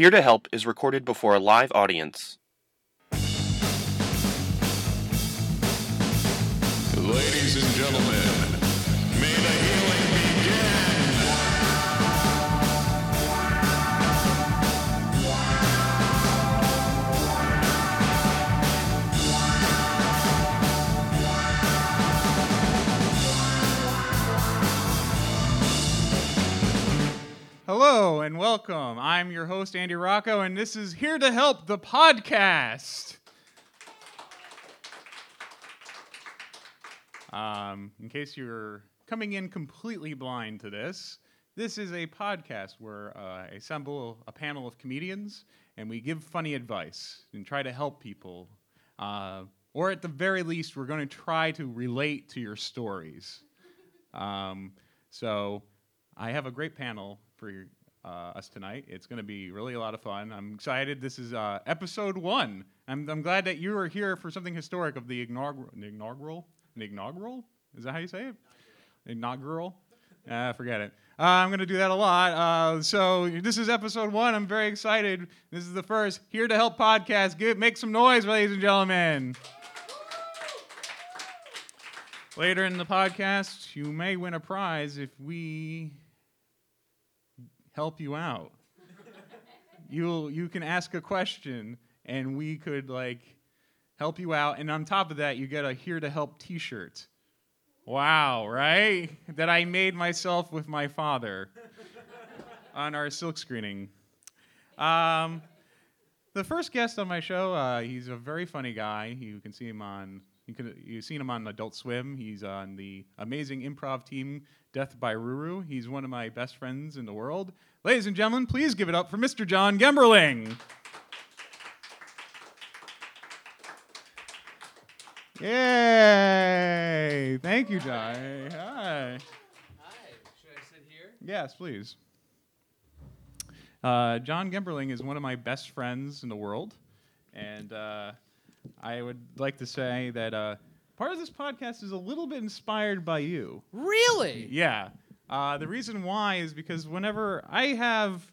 Here to Help is recorded before a live audience. Ladies and gentlemen, Hello and welcome. I'm your host, Andy Rocco, and this is Here to Help, the podcast. Um, in case you're coming in completely blind to this, this is a podcast where uh, I assemble a panel of comedians and we give funny advice and try to help people. Uh, or at the very least, we're going to try to relate to your stories. Um, so I have a great panel for uh, us tonight. It's going to be really a lot of fun. I'm excited. This is uh, episode one. I'm, I'm glad that you are here for something historic of the inaugural. Inaugural? Inaugural? Is that how you say it? Inaugural? Uh, forget it. Uh, I'm going to do that a lot. Uh, so this is episode one. I'm very excited. This is the first Here to Help podcast. Give, make some noise, ladies and gentlemen. Later in the podcast, you may win a prize if we help you out. You'll you can ask a question and we could like help you out and on top of that you get a here to help t-shirt. Wow, right? That I made myself with my father on our silk screening. Um, the first guest on my show, uh, he's a very funny guy. You can see him on you can you've seen him on Adult Swim. He's on the amazing improv team Death by Roo Roo. He's one of my best friends in the world. Ladies and gentlemen, please give it up for Mr. John Gemberling. Yay! Thank you, John. Hi. Hi, should I sit here? Yes, please. Uh, John Gemberling is one of my best friends in the world, and uh, I would like to say that uh, part of this podcast is a little bit inspired by you. Really? Yeah. Uh, the reason why is because whenever I have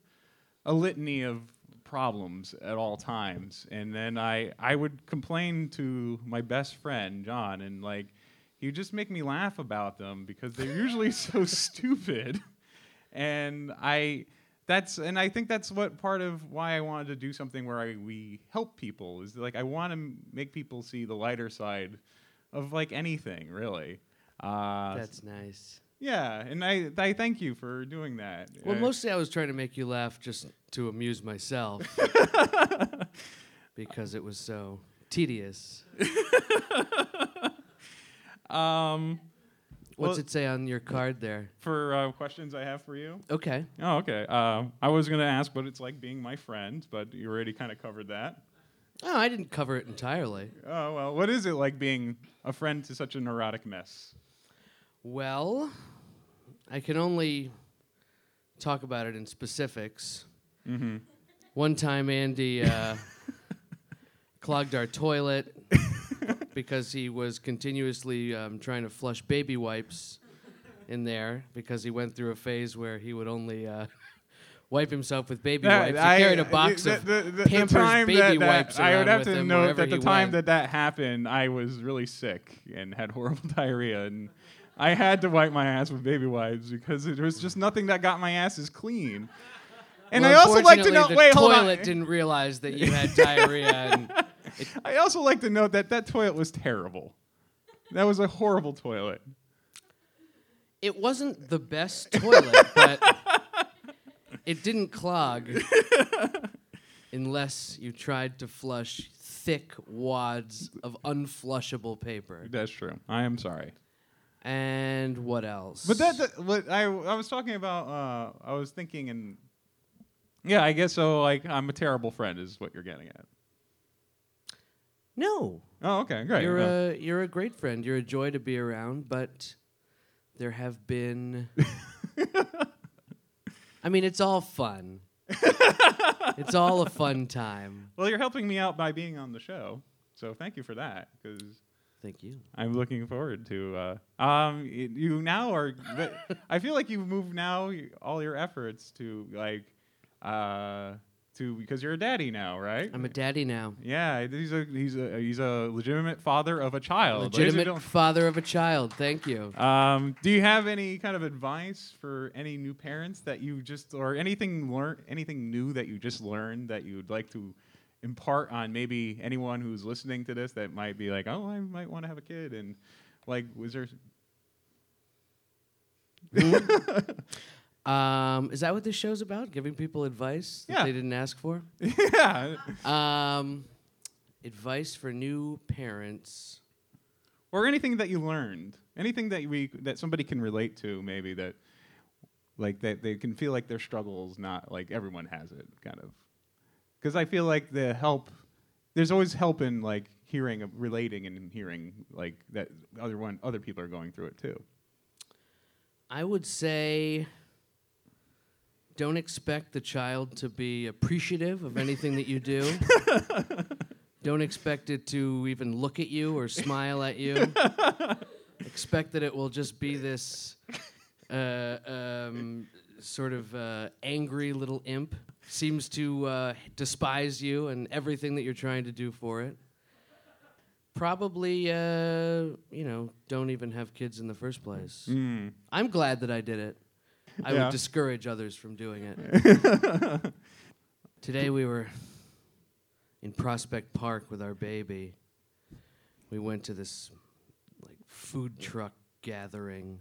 a litany of problems at all times, and then I I would complain to my best friend John, and like he would just make me laugh about them because they're usually so stupid, and I that's and I think that's what part of why I wanted to do something where I, we help people is like I want to make people see the lighter side of like anything really. Uh, That's nice. yeah, and I I thank you for doing that. Well, Uh, mostly I was trying to make you laugh just to amuse myself because it was so tedious. um What's Well- it say on your card there? for uh, questions I have for you. Okay. Oh, okay. Uh, I was gonna ask what it's like being my friend, but you already kind of covered that. Oh, I didn't cover it entirely. Oh well, what is it like being a friend to such a neurotic mess? Well, I can only talk about it in specifics. Mm-hmm. One time, Andy uh, clogged our toilet because he was continuously um, trying to flush baby wipes in there because he went through a phase where he would only uh, wipe himself with baby wipes. He carried a box the, of the, the, Pampers time baby that, that- wipes I would have to note that the time went. that that happened, I was really sick and had horrible diarrhea, and I had to wipe my ass with baby wipes because there was just nothing that got my ass asses clean. And Well, I also like to know. the Wait, hold on. toilet didn't realize that you had diarrhea. And I also like to note that that toilet was terrible. That was a horrible toilet. it wasn't the best toilet, but it didn't clog unless you tried to flush thick wads of unflushable paper. That's true. I am sorry. And what else? But that, that what I I was talking about. Uh, I was thinking, and yeah, I guess so. Like, I'm a terrible friend, is what you're getting at. No, Oh, okay, great. you're Uh, a you're a great friend. You're a joy to be around, but there have been. I mean, it's all fun. it's all a fun time. well, you're helping me out by being on the show, so thank you for that. Because Thank you. I'm looking forward to. Uh, um, you now are. I feel like you've moved now all your efforts to like, uh, to because you're a daddy now, right? I'm a daddy now. yeah, he's a he's a he's a legitimate father of a child. Legitimate father of a child. Thank you. Um, do you have any kind of advice for any new parents that you just or anything learn anything new that you just learned that you'd like to impart on maybe anyone who's listening to this that might be like, oh, I might want to have a kid, and like, was there? Um, is that what this show's about? Giving people advice that Yeah. they didn't ask for? yeah, Um, advice for new parents. or anything that you learned, anything that we that somebody can relate to, maybe that like that they can feel like their struggles not like everyone has it, kind of. Because I feel like the help, there's always help in like hearing, relating, and hearing like that other one, other people are going through it too. I would say don't expect the child to be appreciative of anything that you do. don't expect it to even look at you or smile at you. expect that it will just be this uh, um, sort of uh, angry little imp. Seems to uh, despise you and everything that you're trying to do for it. Probably, uh, you know, don't even have kids in the first place. I'm glad that I did it. I Yeah. would discourage others from doing it. Today we were in Prospect Park with our baby. We went to this like food truck gathering.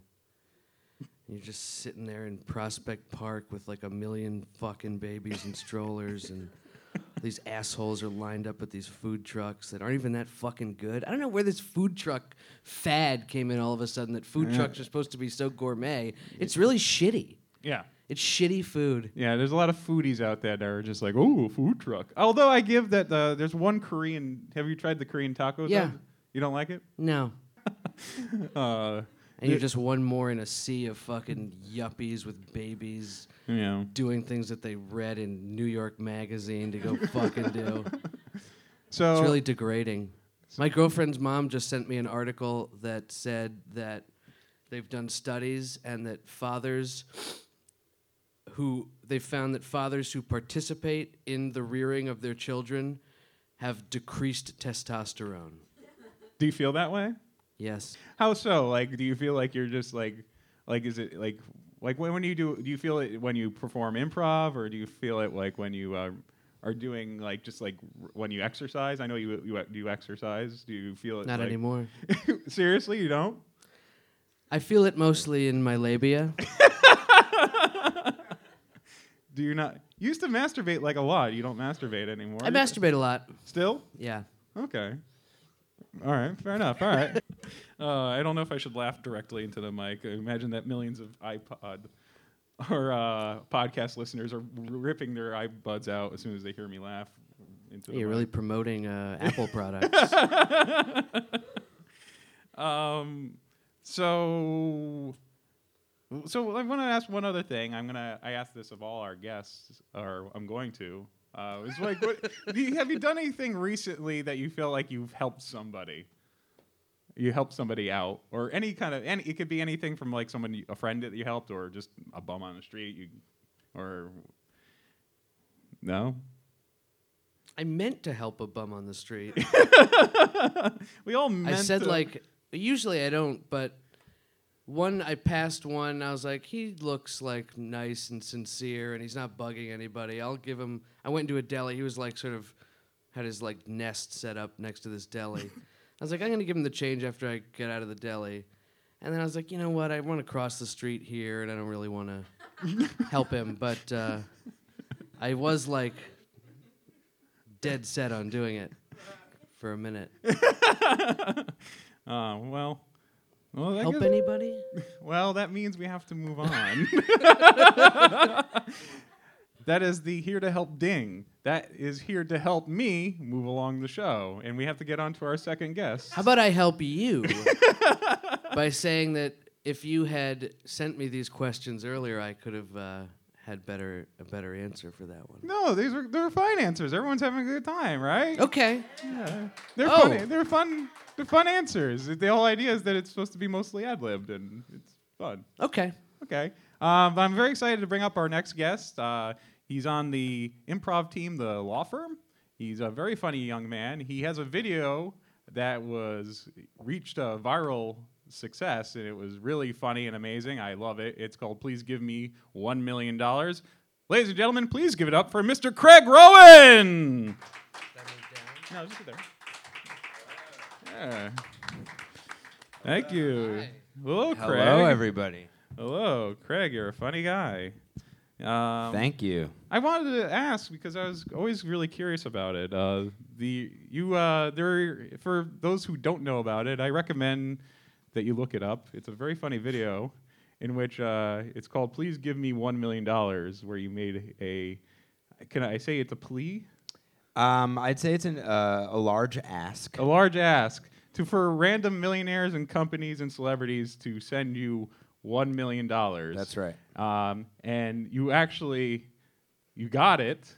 You're just sitting there in Prospect Park with like a million fucking babies and strollers and these assholes are lined up at these food trucks that aren't even that fucking good. I don't know where this food truck fad came in all of a sudden that food trucks are supposed to be so gourmet. It's really shitty. Yeah. It's shitty food. Yeah, there's a lot of foodies out there that are just like, oh, food truck. Although I give that uh, there's one Korean. Have you tried the Korean tacos? Yeah. You don't like it? No. Uh, And you're just one more in a sea of fucking yuppies with babies know. doing things that they read in New York Magazine to go fucking do. So It's really degrading. My girlfriend's mom just sent me an article that said that they've done studies and that fathers who they found that fathers who participate in the rearing of their children have decreased testosterone. do you feel that way? Yes. How so? Like, do you feel like you're just like, like, is it like, like when, when you do, do you feel it when you perform improv, or do you feel it like when you uh, are doing like just like r- when you exercise? I know you you do you exercise. Do you feel it? Not like- anymore. Seriously, you don't? I feel it mostly in my labia. Do you not? You used to masturbate like a lot. You don't masturbate anymore. I masturbate a lot. Still? Yeah. Okay. All right. Fair enough. All right. uh, I don't know if I should laugh directly into the mic. I imagine that millions of iPod or uh, podcast listeners are ripping their iBuds out as soon as they hear me laugh. Into the You're mic. really promoting uh, Apple products. Um, so, so I want to ask one other thing. I'm gonna. I ask this of all our guests, or I'm going to. Uh, it's like, what, do you, have you done anything recently that you feel like you've helped somebody? You helped somebody out, or any kind of, any, it could be anything from like someone, a friend that you helped, or just a bum on the street, you, or no. I meant to help a bum on the street. We all meant I said to- like usually I don't, but one I passed one. I was like, he looks like nice and sincere, and he's not bugging anybody. I'll give him. I went into a deli. He was like sort of had his like nest set up next to this deli. I was like, I'm gonna give him the change after I get out of the deli. And then I was like, you know what? I want to cross the street here, and I don't really want to help him, but uh, I was like dead set on doing it for a minute. Uh, well, well, Help anybody? Well, that means we have to move on. that is the here to help ding. That is here to help me move along the show. And we have to get on to our second guest. How about I help you by saying that if you had sent me these questions earlier, I could have uh, had better a better answer for that one. no, these are they're fine answers. Everyone's having a good time, right? Okay. Yeah. They're Oh. funny. They're fun. They're fun answers. The whole idea is that it's supposed to be mostly ad libbed, and it's fun. Okay. Okay. Um, I'm very excited to bring up our next guest. Uh, He's on the improv team, the law firm. He's a very funny young man. He has a video that was reached a viral success, and it was really funny and amazing. I love it. It's called "Please Give Me One Million Dollars." Ladies and gentlemen, please give it up for Mr. Craig Rowin. No, just there. Yeah. Thank you. Hello, Craig. Hello, everybody. Hello, Craig. You're a funny guy. Um, Thank you. I wanted to ask because I was always really curious about it. Uh, the you uh, there for those who don't know about it, I recommend that you look it up. It's a very funny video in which uh, it's called "Please Give Me One Million Dollars," where you made a. Can I say it's a plea? Um, I'd say it's an, uh, a large ask. A large ask to for random millionaires and companies and celebrities to send you one million dollars. That's right. Um, and you actually you got it,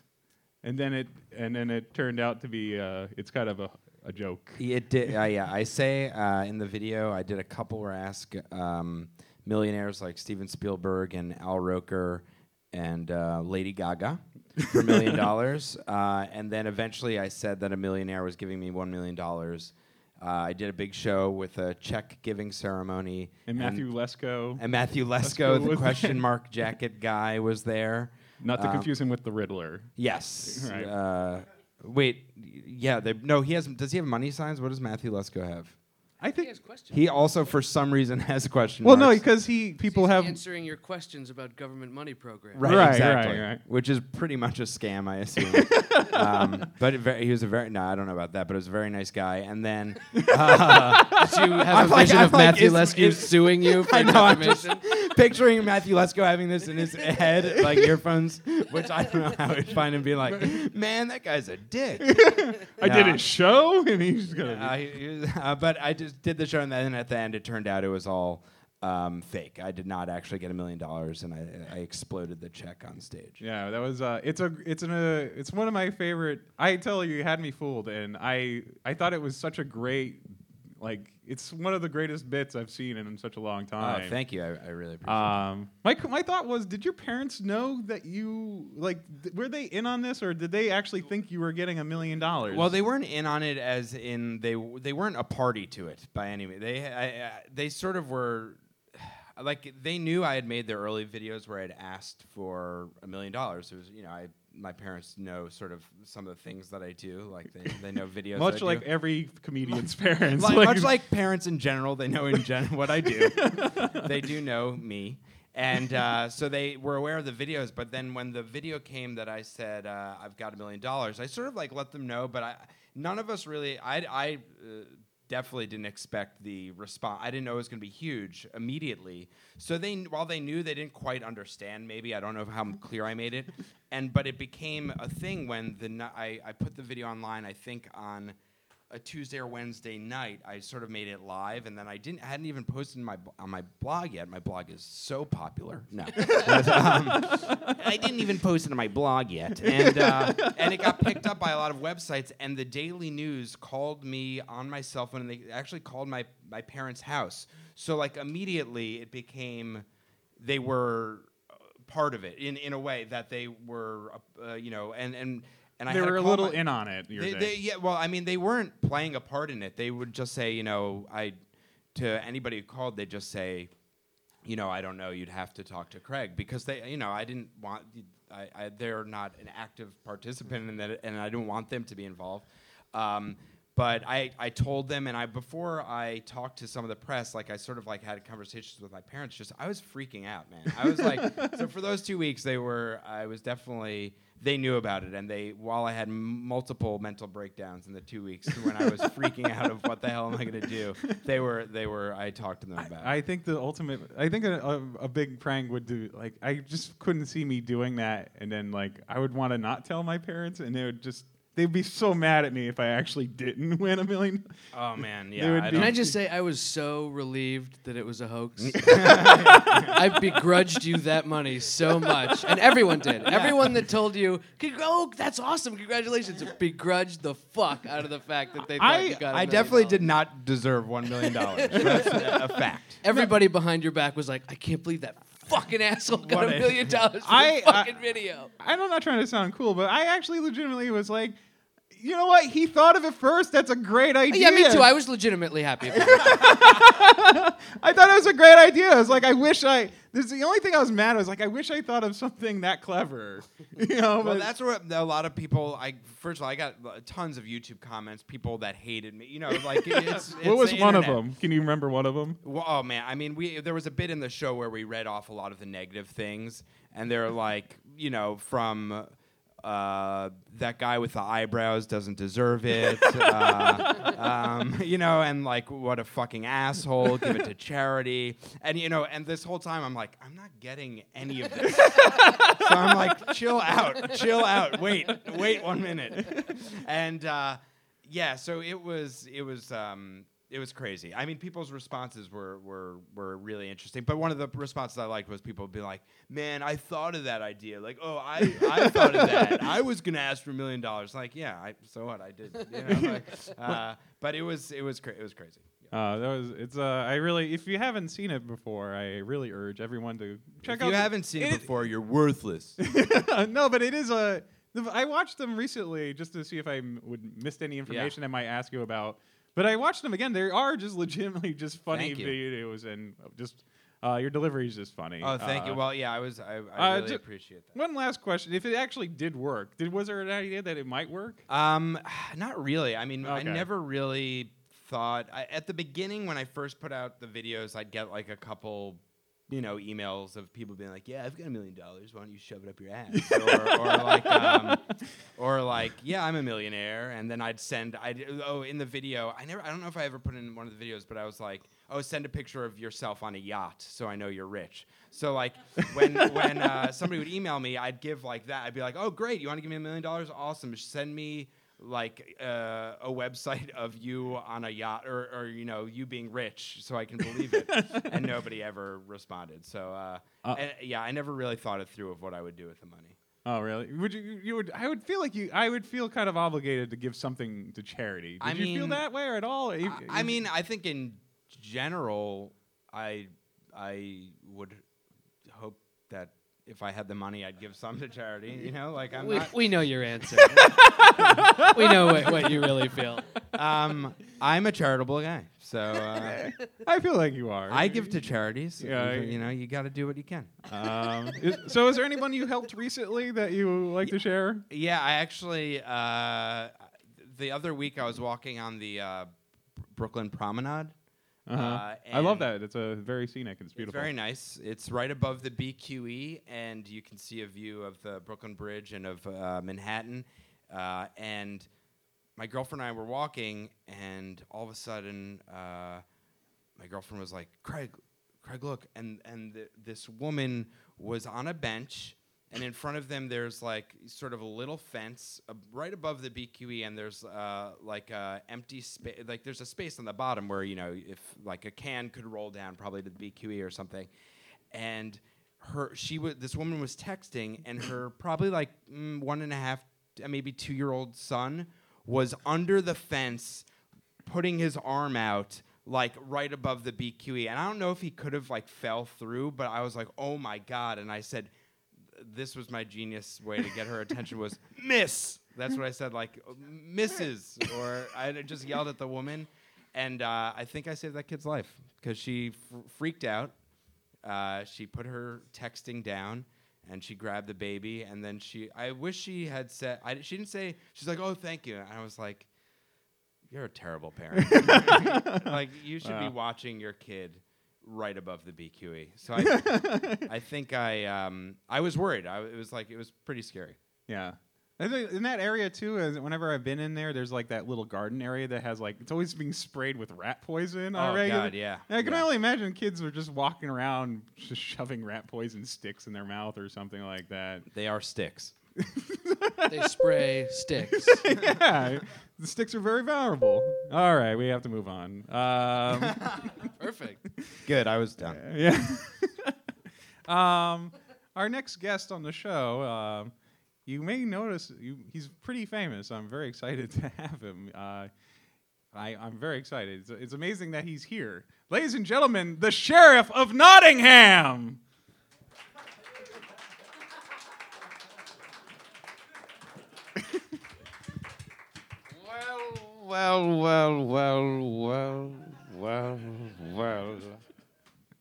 and then it and then it turned out to be uh, it's kind of a, a joke. It did. Uh, yeah, I say uh, in the video, I did a couple where I ask um, millionaires like Steven Spielberg and Al Roker and uh, Lady Gaga for a million dollars, uh, and then eventually I said that a millionaire was giving me one million dollars. Uh, I did a big show with a check giving ceremony, And Matthew Lesko, and Matthew Lesko Lesko, the question there. mark jacket guy, was there. not to um, confuse him with the Riddler. Yes. Right. Wait. Yeah. They, no, he has. Does he have money signs? What does Matthew Lesko have? I He think. has questions. He also, for some reason, has a question Well, no, because he people He's have answering your questions about government money programs. Right, Right, exactly. right, right. Which is pretty much a scam, I assume. um, but it very, he was a very no, I don't know about that, but it was a very nice guy. And then uh, Did you have I'm a like- vision I'm of like, Matthew is- Lesko suing you for I know, I'm defamation? Picturing Matthew Lesko having this in his head, like earphones, which I don't know how he'd find him being like, man, that guy's a dick. I did Yeah. a show, and he's gonna. He was- uh, but I just did the show, and then at the end, it turned out it was all um, fake. I did not actually get a million dollars, and I, I exploded the check on stage. Yeah, that was uh, it's a it's an uh, it's one of my favorite. I tell you, you had me fooled, and I I thought it was such a great, like it's one of the greatest bits I've seen in such a long Oh, time. thank you. I, I really appreciate it. Um, my my thought was, did your parents know that you like th- were they in on this, or did they actually think you were getting a million dollars? Well, they weren't in on it, as in they they weren't a party to it by any means. They I, I, they sort of were. Like they knew I had made the early videos where I'd asked for a million dollars. It was, you know, I my parents know sort of some of the things that I do. Like they, they know videos. much like every comedian's parents. like, like- much like parents in general, they know in gen- what I do. they do know me, and uh, so they were aware of the videos. But then when the video came that I said uh, I've got a million dollars, I sort of like let them know. But I, none of us really. I, I uh, definitely didn't expect the response. I didn't know it was going to be huge immediately. So they, while they knew, they didn't quite understand. Maybe I don't know how clear I made it, and but it became a thing when the I, I put the video online. I think on a Tuesday or Wednesday night, I sort of made it live, and then I didn't I hadn't even posted my on my blog yet. My blog is so popular. No, But, um, I didn't even post it on my blog yet, and uh, and it got picked up by a lot of websites. And the Daily News called me on my cell phone, and they actually called my my parents' house. So like immediately, it became they were uh, part of it in in a way that they were uh, you know and and. And I they to were a little my- in on it. They, they, yeah, well, I mean, they weren't playing a part in it. They would just say, you know, I to anybody who called, they'd just say, you know, I don't know. You'd have to talk to Craig because they, you know, I didn't want. I, I they're not an active participant in that, and I didn't want them to be involved. Um, but I, I told them, and I before I talked to some of the press, like I sort of like had conversations with my parents. Just I was freaking out, man. I was like, so for those two weeks, they were. I was definitely. They knew about it, and they while I had m- multiple mental breakdowns in the two weeks when I was freaking out of what the hell am I going to do, they were they were. I talked to them about. it. I think the ultimate. I think a, a, a big prank would do. Like I just couldn't see me doing that, and then like I would want to not tell my parents, and they would just. They'd be so mad at me if I actually didn't win a million. Oh man, They yeah. would I be- Can I just say I was so relieved that it was a hoax? I begrudged you that money so much, and everyone did. Everyone that told you, "Congr- "Oh, that's awesome! Congratulations!" begrudged the fuck out of the fact that they thought I- you got. a I million definitely did not deserve one million dollars. That's a, a fact. Everybody behind your back was like, "I can't believe that fucking asshole got What a a- million dollars for I- the fucking I- video. I'm not trying to sound cool, but I actually legitimately was like, you know what? He thought of it first. That's a great idea. Yeah, me too. I was legitimately happy. About it. I thought it was a great idea. I was like, I wish I. This is the only thing I was mad. I was like, I wish I thought of something that clever. You know, Well, but that's where a lot of people. I first of all, I got tons of YouTube comments, people that hated me. You know, like it's. it's what was the one of them? Can you remember one of them? Well, oh man, I mean, we there was a bit in the show where we read off a lot of the negative things, and they're like, you know, from uh, that guy with the eyebrows doesn't deserve it, uh, um, you know, and like what a fucking asshole, give it to charity, and you know, and this whole time I'm like, I'm not getting any of this, so I'm like, chill out, chill out, wait, wait one minute, and. Uh, yeah, so it was it was um, it was crazy. I mean, people's responses were were were really interesting. But one of the responses I liked was people being like, "Man, I thought of that idea. Like, oh, I I thought of that. I was gonna ask for a million dollars. Like, yeah, I, so what? I did. You know, like, uh, but it was it was cra- it was crazy. Uh, that was it's. Uh, I really, if you haven't seen it before, I really urge everyone to check if out. If you haven't seen it it- before, you're worthless. no, but it is a. the- I watched them recently just to see if I m- would missed any information I might ask you about. But I watched them again. They are just legitimately just funny Thank you. videos and just uh, your delivery is just funny. oh, thank you. Uh, Well, yeah, I was I, I uh, really ju- appreciate that. One last question: If it actually did work, did was there an idea that it might work? Um, not really. I mean, I never really thought I, at the beginning when I first put out the videos, I'd get like a couple, you know, emails of people being like, "Yeah, I've got a million dollars. Why don't you shove it up your ass?" or, or like, um, or like, "Yeah, I'm a millionaire." And then I'd send, I oh, in the video, I never, I don't know if I ever put in one of the videos, but I was like, "Oh, send a picture of yourself on a yacht, so I know you're rich." So like, when when uh, somebody would email me, I'd give like that. I'd be like, "Oh, great, you want to give me a million dollars? Awesome. Send me." Like uh, a website of you on a yacht or, or you know you being rich so i can believe it and nobody ever responded so uh, Uh. and, yeah i never really thought it through of what i would do with the money Oh, really? Would you? You would? I would feel like you. I would feel kind of obligated to give something to charity. Did I you feel that way or at all? I, I mean i think in general i i would if i had the money i'd give some to charity you know like i'm we, not we know your answer. we know what, what you really feel. um, i'm a charitable guy so uh, I feel like you are. i give to charities Yeah, you, you know you got to do what you can Um, is- so, is there anyone you helped recently that you like to share? Yeah, I actually uh, the other week I was walking on the uh, Brooklyn Promenade. Uh-huh. Uh, I love that. It's a very scenic it's It's beautiful. very nice. It's right above the BQE, and you can see a view of the Brooklyn Bridge and of uh, Manhattan. Uh, and my girlfriend and I were walking, and all of a sudden, uh, my girlfriend was like, "Craig, Craig, look!" And and th- this woman was on a bench, and in front of them there's like sort of a little fence uh, right above the BQE, and there's uh, like a empty space, like there's a space on the bottom where you know if like a can could roll down probably to the BQE or something, and her she was this woman was texting, and her probably like mm, one and a half, uh, maybe two year old son was under the fence putting his arm out like right above the BQE. And I don't know if he could have like fell through, but I was like, "Oh my god." And I said this was my genius way to get her attention was miss. That's what I said like misses or I just yelled at the woman and uh, I think I saved that kid's life because she f- freaked out. Uh, she put her texting down and she grabbed the baby and then she I wish she had said I, she didn't say she's like oh thank you and I was like you're a terrible parent like you should be watching your kid right above the BQE so I I think I um I was worried I, it was like it was pretty scary Yeah. In that area too, as whenever I've been in there, there's like that little garden area that has like it's always being sprayed with rat poison. on Oh, God, yeah. I can Yeah. only imagine kids are just walking around just shoving rat poison sticks in their mouth or something like that. they are sticks They spray sticks. yeah, the sticks are very valuable. All right, we have to move on. Um, Perfect. good I was done yeah. um, our next guest on the show, um, you may notice you, he's pretty famous. I'm very excited to have him. Uh, I, I'm very excited. It's, it's amazing that he's here. Ladies and gentlemen, the Sheriff of Nottingham. Well, well, well, well, well, well.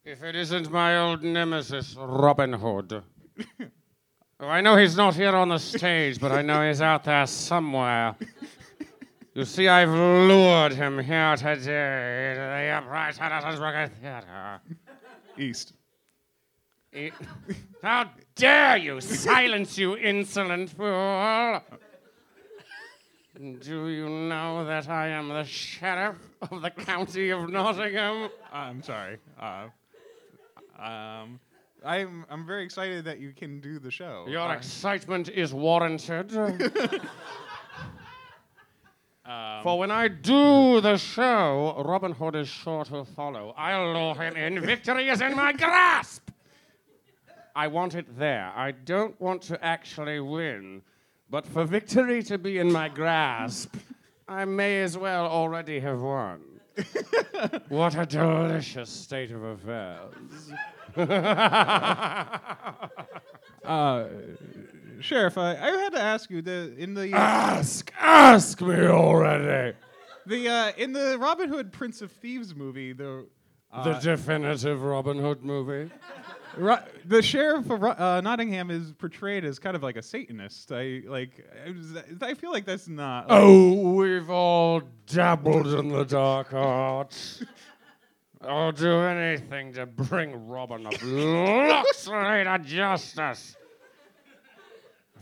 If it isn't my old nemesis, Robin Hood. Oh, I know he's not here on the stage, but I know he's out there somewhere. You see, I've lured him here today to the Upright Citizens Brigade Theater. East. E- How dare you silence, you insolent fool! Do you know that I am the sheriff of the county of Nottingham? I'm sorry. Uh, um, I'm I'm very excited that you can do the show. Your Uh, excitement is warranted. For when I do the show, Robin Hood is sure to follow. I'll lure him in. Victory is in my grasp. I want it there. I don't want to actually win. But for victory to be in my grasp, I may as well already have won. what a delicious state of affairs. uh, Sheriff, I, I had to ask you the in the Ask, ask me already. the uh, in the Robin Hood Prince of Thieves movie the. the definitive Robin Hood movie. Ro- the sheriff of uh, Nottingham is portrayed as kind of like a Satanist. I like. I, was- I feel like that's not. like- Oh, we've all dabbled in the dark arts. I'll do anything to bring Robin of Locksley to justice.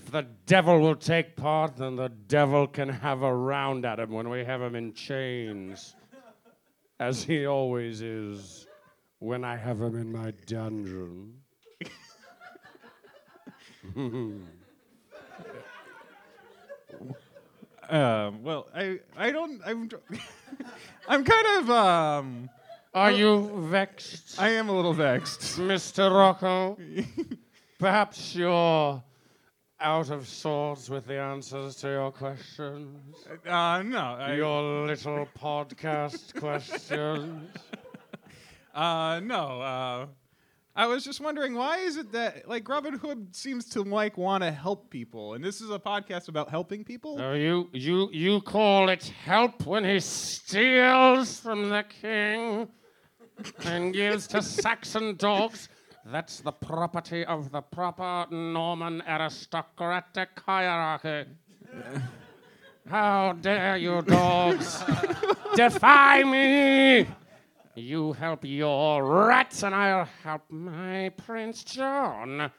If the devil will take part, then the devil can have a round at him when we have him in chains, as he always is when I have him in my dungeon. Um, well, I I don't. I'm. I'm kind of. Um, Are you vexed? I am a little vexed. Mr. Rocco, perhaps you're out of sorts with the answers to your questions. Uh, no. I, Your little podcast questions. Uh, no. Uh, I was just wondering why is it that like Robin Hood seems to like want to help people, and this is a podcast about helping people. Oh, you, you, you call it help when he steals from the king and gives to Saxon dogs? That's the property of the proper Norman aristocratic hierarchy. How dare you, dogs, defy me! You help your rats, and I'll help my Prince John.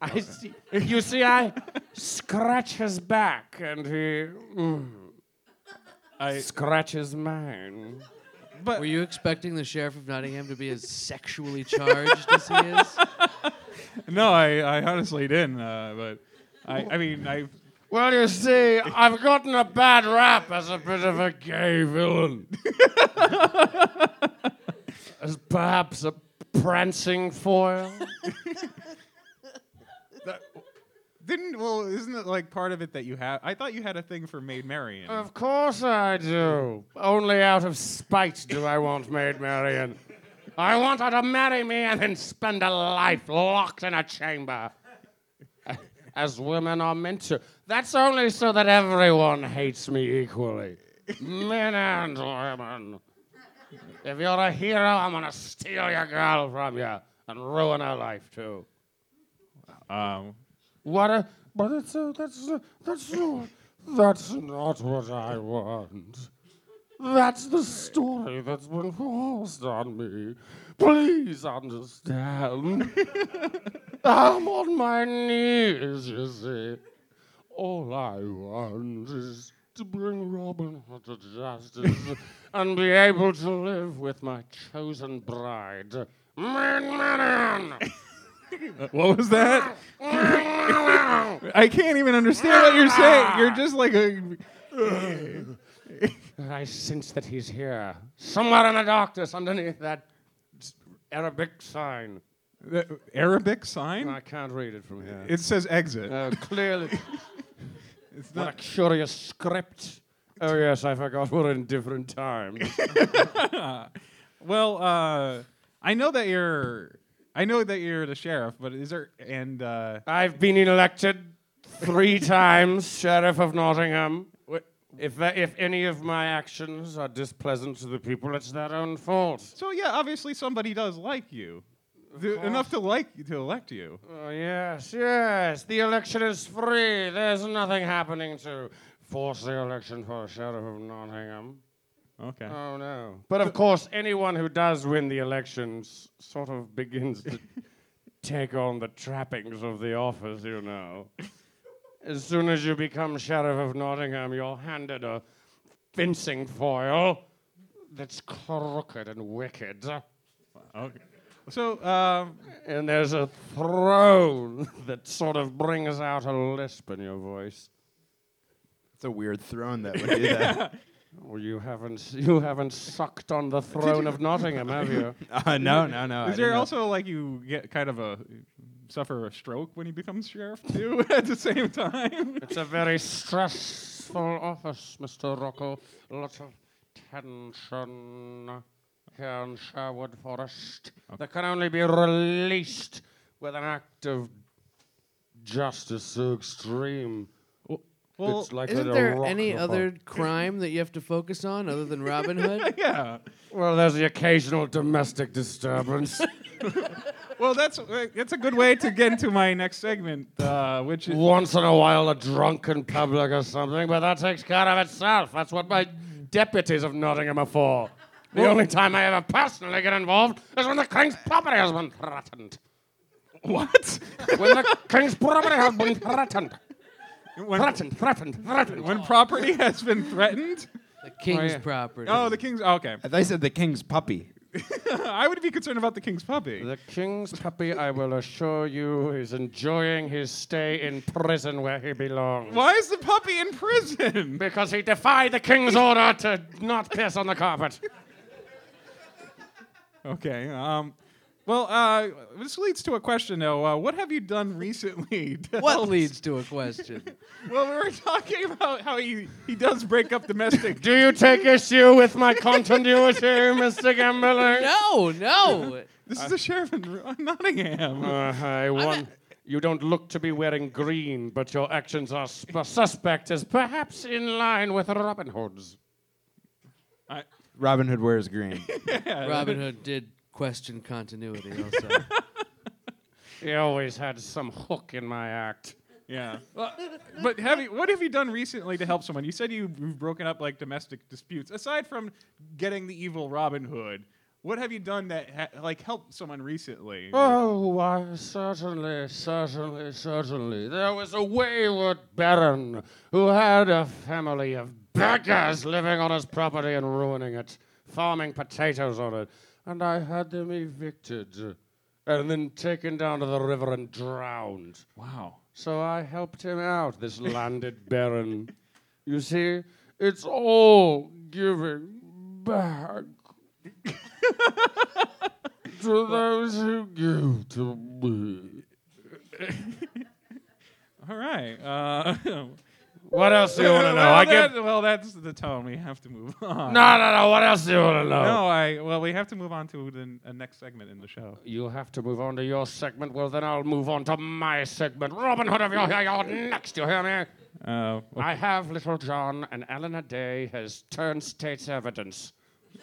I see. You see, I scratch his back, and he mm, I, scratches mine. but Were you expecting the sheriff of Nottingham to be as sexually charged as he is? no, I, I honestly didn't. Uh, but I, I mean, I. Well, you see, I've gotten a bad rap as a bit of a gay villain. as perhaps a prancing foil. Didn't well, isn't it like part of it that you have? I thought you had a thing for Maid Marian. Of course I do. Only out of spite do I want Maid Marian. I want her to marry me and then spend a life locked in a chamber. As women are meant to. That's only so that everyone hates me equally. Men and women. If you're a hero, I'm gonna steal your girl from you and ruin her life too. Um, What a, but it's a, that's a, that's not, that's not what I want. That's the story that's been forced on me. Please understand. I'm on my knees, you see. All I want is to bring Robin Hood to justice and be able to live with my chosen bride. Man, uh, what was that? I can't even understand what you're saying. You're just like a. I sense that he's here. Somewhere in the darkness underneath that Arabic sign. the Arabic sign. I can't read it from here. It says exit. Uh, clearly. It's what a not. curious script. Oh, yes, I forgot we're in different times. Well, uh, I know that you're. I know that you're the sheriff, but is there and uh, I've been elected three times Sheriff of Nottingham. If, uh, if any of my actions are displeasant to the people, it's their own fault. So yeah, obviously somebody does like you, Th- enough to like to elect you. Oh, yes, yes. The election is free. There's nothing happening to force the election for a Sheriff of Nottingham. Okay. Oh, no. But of course, anyone who does win the elections sort of begins to take on the trappings of the office, you know. As soon as you become Sheriff of Nottingham, you're handed a fencing foil that's crooked and wicked. okay. So um, And there's a throne that sort of brings out a lisp in your voice. It's a weird throne that would do that. Oh, you haven't you haven't sucked on the throne of Nottingham, have you? uh, no, no, no. I is there didn't know. also like you get kind of a suffer a stroke when he becomes sheriff too at the same time? It's a very stressful office, Mr. Rocco. Lots of tension here in Sherwood Forest that can only be released with an act of justice so extreme. well, it's like Isn't there any the other boat. crime that you have to focus on other than Robin Hood? yeah. Well, there's the occasional domestic disturbance. Well, that's that's a good way to get into my next segment, uh, which is Once in a while, a drunken public or something, but that takes care of itself. That's what my deputies of Nottingham are for. The only time I ever personally get involved is when the king's property has been threatened. what? When the king's property has been threatened. when, Threatened, threatened, threatened. when property has been threatened. The king's yeah. property. Oh, the king's okay. They said the king's puppy. I would be concerned about the king's puppy. The king's puppy, I will assure you, is enjoying his stay in prison where he belongs. Why is the puppy in prison? Because he defied the king's order to not piss on the carpet. Okay. Um. Well, uh, this leads to a question, though. Uh, what have you done recently? what leads to a question? Well, we were talking about how he, he does break up domestic. Do you take issue with my continuity, Mr. Gambler? no, no. This is the sheriff in R- Nottingham. Uh, I won. You don't look to be wearing green, but your actions are sp- suspect as perhaps in line with Robin Hood's. I, Robin Hood wears green. Robin Hood did question continuity also. He always had some hook in my act. yeah. Well, but have you, what have you done recently to help someone? You said you, you've broken up like domestic disputes. Aside from getting the evil Robin Hood, what have you done that ha- like helped someone recently? Oh, why, certainly, certainly, certainly. There was a wayward baron who had a family of beggars living on his property and ruining it, farming potatoes on it, and I had them evicted and then taken down to the river and drowned. Wow. So I helped him out, this landed baron. You see, it's all giving back to those who give to me. All right. Uh, What else do you want to know? well, I that- give. well, that's the tone. We have to move on. No, no, no. What else do you want to know? No, I. Well, we have to move on to the uh, next segment in the show. You have to move on to your segment. Well, then I'll move on to my segment. Robin Hood, if you're here, you're next. You hear me? Uh, I have Little John, and Eleanor Day has turned state's evidence.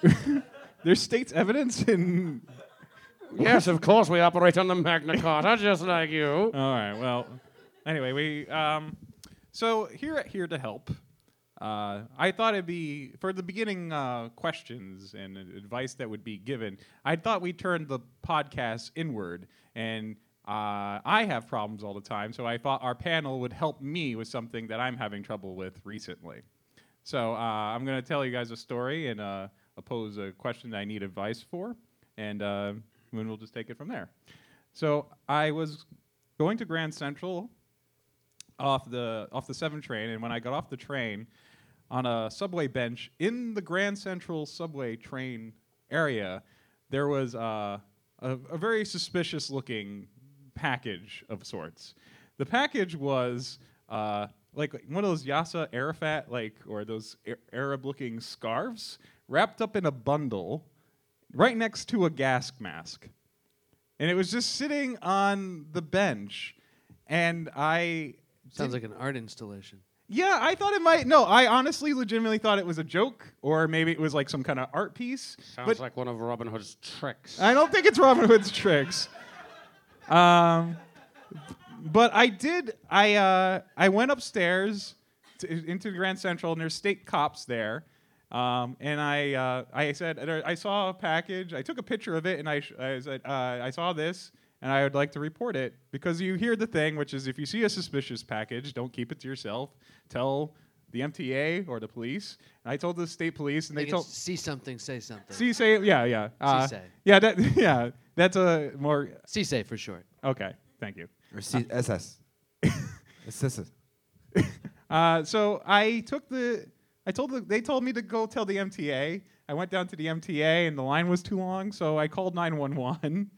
there's state's evidence in. Yes, of course, we operate on the Magna Carta, just like you. All right. Well, anyway, we. Um, so here at Here to Help, uh, I thought it'd be for the beginning uh, questions and advice that would be given. I thought we'd turn the podcast inward, and uh, I have problems all the time. So I thought our panel would help me with something that I'm having trouble with recently. So uh, I'm going to tell you guys a story and uh, pose a question that I need advice for, and uh, then we'll just take it from there. So I was going to Grand Central off the off the seven train, and when I got off the train, on a subway bench in the Grand Central subway train area, there was uh, a, a very suspicious looking package of sorts. The package was uh, like one of those Yasser Arafat like or those Arab looking scarves wrapped up in a bundle right next to a gas mask. And it was just sitting on the bench. And I Sounds like an art installation. Yeah, I thought it might. No, I honestly, legitimately thought it was a joke, or maybe it was like some kind of art piece. Sounds but like one of Robin Hood's tricks. I don't think it's Robin Hood's tricks. Um, but I did. I uh, I went upstairs to, into Grand Central, and there's state cops there. Um, and I uh, I said I saw a package. I took a picture of it, and I, sh- I said uh, I saw this, and I would like to report it because you hear the thing, which is if you see a suspicious package, don't keep it to yourself. Tell the MTA or the police. And I told the state police, and They they told. see something, say something. See, say yeah, yeah, uh, say. yeah, that, yeah. That's a more CSA for short. okay. Thank you. Or C- SS. SS. Uh, so I took the, I told the, they told me to go tell the MTA. I went down to the MTA and the line was too long, so I called 911,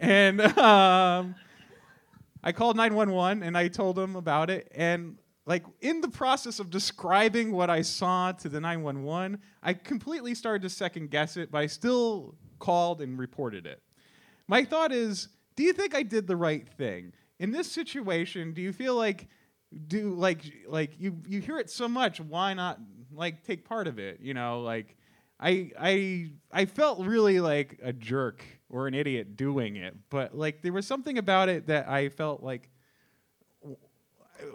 and um, I called 911 and I told them about it. And like in the process of describing what I saw to the 911, I completely started to second guess it, but I still called and reported it. My thought is, do you think I did the right thing? In this situation, do you feel like do like like you you hear it so much, why not like take part of it, you know, like I I I felt really like a jerk or an idiot doing it, but like there was something about it that I felt like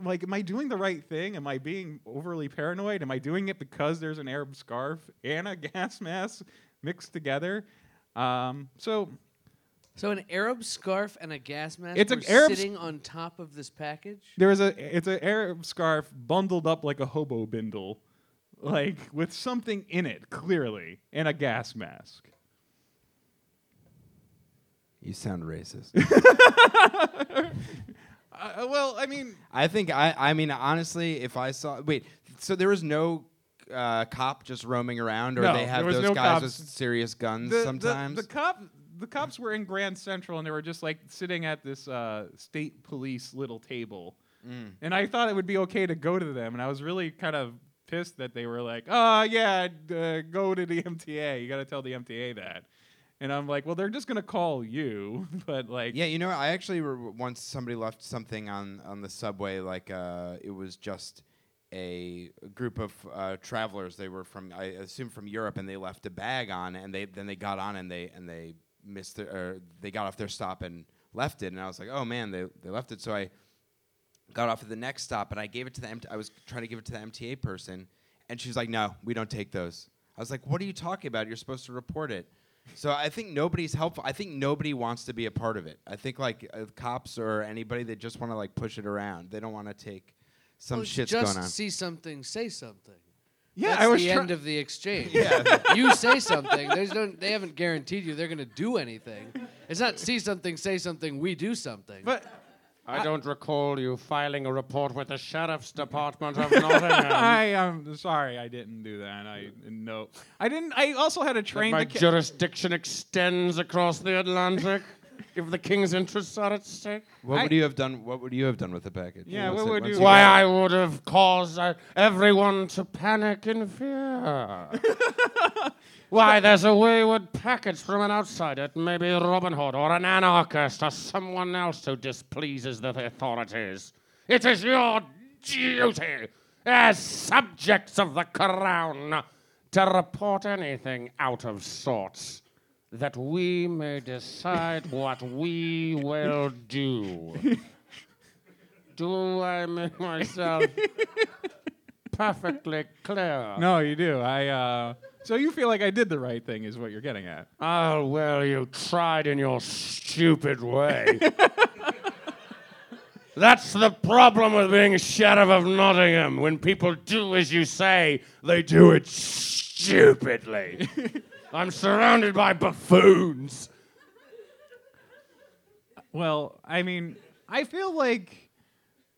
like am I doing the right thing? Am I being overly paranoid? Am I doing it because there's an Arab scarf and a gas mask mixed together? Um, so So an Arab scarf and a gas mask It's an Arab sitting on top of this package. There is a it's an Arab scarf bundled up like a hobo bindle, like with something in it clearly, and a gas mask. You sound racist. Uh, well, I mean, I think I. I mean, honestly, if I saw wait, so there was no uh, cop just roaming around, or No, they have those no guys cops. with serious guns the, the- sometimes. the, cop the cops were in Grand Central and they were just like sitting at this uh, state police little table, Mm. and I thought it would be okay to go to them, and I was really kind of pissed that they were like, "Oh yeah, uh, go to the MTA. You got to tell the MTA that." And I'm like, well, they're just gonna call you, but like, yeah, you know, I actually re- once somebody left something on on the subway, like uh, it was just a group of uh, travelers. They were from, I assume, from Europe, and they left a bag on, and they then they got on and they and they missed their, or they got off their stop and left it, and I was like, oh man, they they left it. So I got off at the next stop, and I gave it to the I was trying to give it to the MTA person, and she was like, no, we don't take those. I was like, what are you talking about? You're supposed to report it. So I think nobody's helpful. I think nobody wants to be a part of it. I think like uh, cops or anybody that just want to like push it around. They don't want to take some Well, it's shit's just going on. see something, say something. yeah, That's I was the try- end of the exchange. Yeah. you say something. There's no, they haven't guaranteed you they're going to do anything. It's not see something, say something. We do something. but I don't recall you filing a report with the sheriff's department of Nottingham. I am sorry, I didn't do that. I no, I didn't. I also had a that train. my ca- jurisdiction extends across the Atlantic. if the king's interests are at stake. What I- would you have done? What would you have done with the package? Yeah, Once what it- would you- Why, I would have caused uh, everyone to panic in fear. Why, there's a wayward package from an outsider, maybe Robin Hood or an anarchist or someone else who displeases the authorities. It is your duty as subjects of the crown to report anything out of sorts, that we may decide what we will do. Do I make myself perfectly clear? No, you do. I. uh So you feel like I did the right thing, is what you're getting at. Oh, well, you tried in your stupid way. That's the problem with being a Sheriff of Nottingham. When people do as you say, they do it stupidly. I'm surrounded by buffoons. Well, I mean, I feel like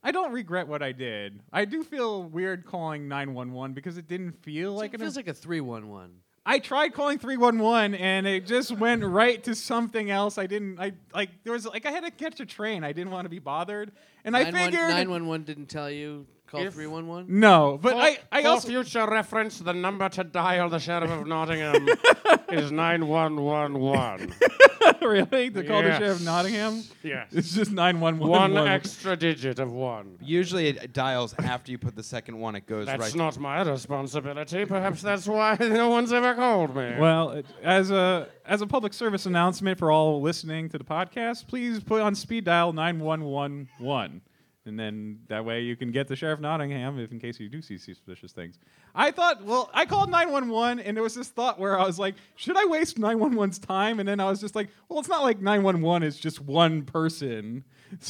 I don't regret what I did. I do feel weird calling 911 because it didn't feel like it an. feels like a three-one-one. I tried calling 311 and it just went right to something else. I didn't. I like there was like I had to catch a train. I didn't want to be bothered, and I figured. Nine one one didn't tell you Call If- 311? No, but For, I, I for also future reference, the number to dial the sheriff of Nottingham is nine one one one. really to call the sheriff of Nottingham. Yes, It's just nine one one one. extra digit of one. Usually it dials after you put the second one. It goes That's right. not my responsibility. Perhaps that's why no one's ever called me. Well, it- as a as a public service announcement for all listening to the podcast, please put on speed dial nine one one one, and then that way you can get the sheriff of Nottingham if in case you do see suspicious things. I thought, well, I called nine one one, and there was this thought where I was like, should I waste 911's time? And then I was just like, well, it's not like nine one one is just one person.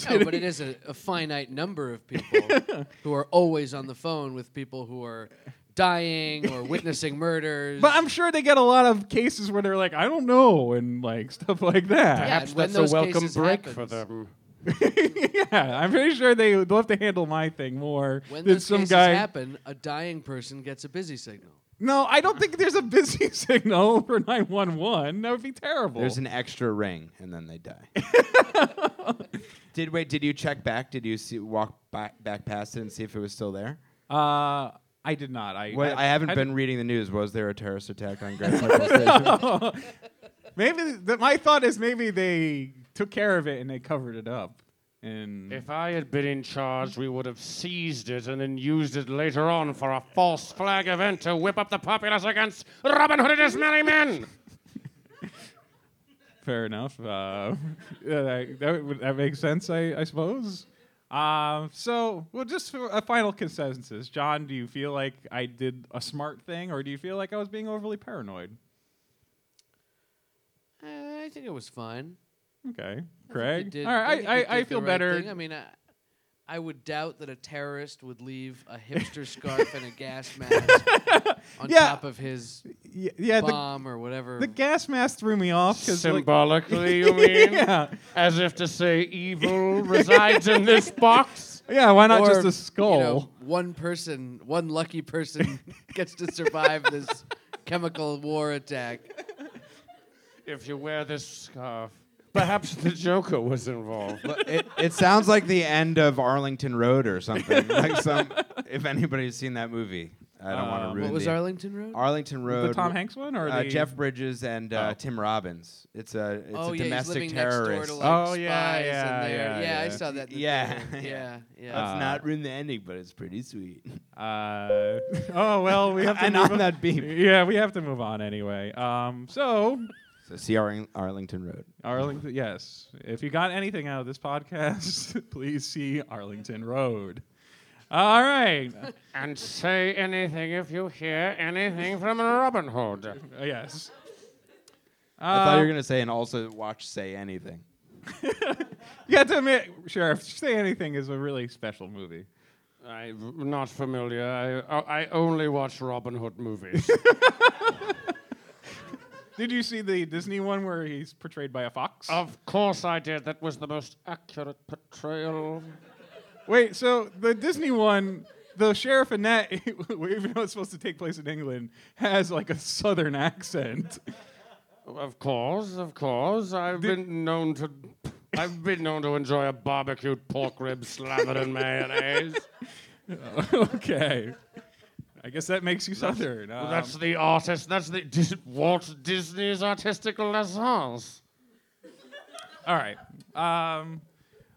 No, but it is a, a finite number of people who are always on the phone with people who are dying or witnessing murders. But I'm sure they get a lot of cases where they're like, I don't know, and like stuff like that. Perhaps that's a welcome break happens- for them. yeah, I'm pretty sure they would love to handle my thing more when than those some cases guy. happen, a dying person gets a busy signal. No, I don't think there's a busy signal for 911. That would be terrible. There's an extra ring, and then they die. did wait? Did you check back? Did you see walk back back past it and see if it was still there? uh, I did not. I Well, I, haven't had- been reading the news. Was there a terrorist attack on Grand Central Station? Maybe th- my thought is maybe they took care of it and they covered it up. And If I had been in charge, we would have seized it and then used it later on for a false flag event to whip up the populace against Robin Hood and his merry men. fair enough. Uh, that, that, that makes sense, I, I suppose. Uh, so, well, just for a final consensus, John, do you feel like I did a smart thing, or do you feel like I was being overly paranoid? Uh, I think it was fine. Okay, I Craig. did- All right, you I, I, I feel right better. thing. I mean, I, I would doubt that a terrorist would leave a hipster scarf and a gas mask on Yeah. top of his Y- yeah, the, bomb or whatever. the gas mask threw me off because Symbolically, you mean? yeah, As if to say evil resides in this box? yeah. Why not or, just a you skull? know, one person, one lucky person gets to survive this chemical war attack. If you wear this scarf. Perhaps the Joker was involved. it, it sounds like the end of Arlington Road or something. like some, if anybody's seen that movie, I don't want Um, to ruin it. What was the Arlington Road? Arlington Road. the Tom Hanks one, or uh, the Jeff Bridges and uh, Oh. Tim Robbins. It's a it's oh a yeah, he's domestic living terrorist. next door to like Oh, spies yeah, and yeah, yeah, yeah, I saw that. in the Yeah, trailer. yeah. yeah, yeah. Uh, Let's not ruin the ending, but it's pretty sweet. Uh, oh well, we have to and move on that beam. Yeah, we have to move on anyway. Um, so So see Arling- Arlington Road. Arlington, yes. If you got anything out of this podcast, please see Arlington Road. All right. And say anything if you hear anything from Robin Hood. Uh, yes. I thought you were Um, gonna say and also watch Say Anything. You have to admit, Sheriff, Say Anything is a really special movie. I'm not familiar. I, I only watch Robin Hood movies. Did you see the Disney one where he's portrayed by a fox? of course I did. That was the most accurate portrayal. Wait, so the Disney one, the sheriff that, even though it's supposed to take place in England, has like a southern accent. Of course, of course. I've been known to. I've been known to enjoy a barbecued pork rib slathered in mayonnaise. okay. I guess that makes you southern. Um, that's the artist. That's the Dis- Walt Disney's artistic license. all right. Um,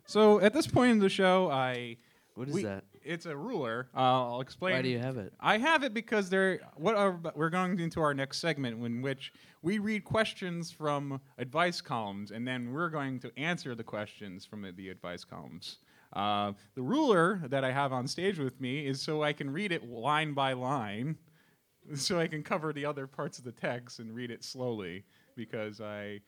so at this point in the show, I What is we- that? It's a ruler. Uh, I'll explain. Why do you have it? I have it because there. What are, we're going into our next segment, in which we read questions from advice columns, and then we're going to answer the questions from the, the advice columns. Uh, the ruler that I have on stage with me is so I can read it line by line, so I can cover the other parts of the text and read it slowly because I'm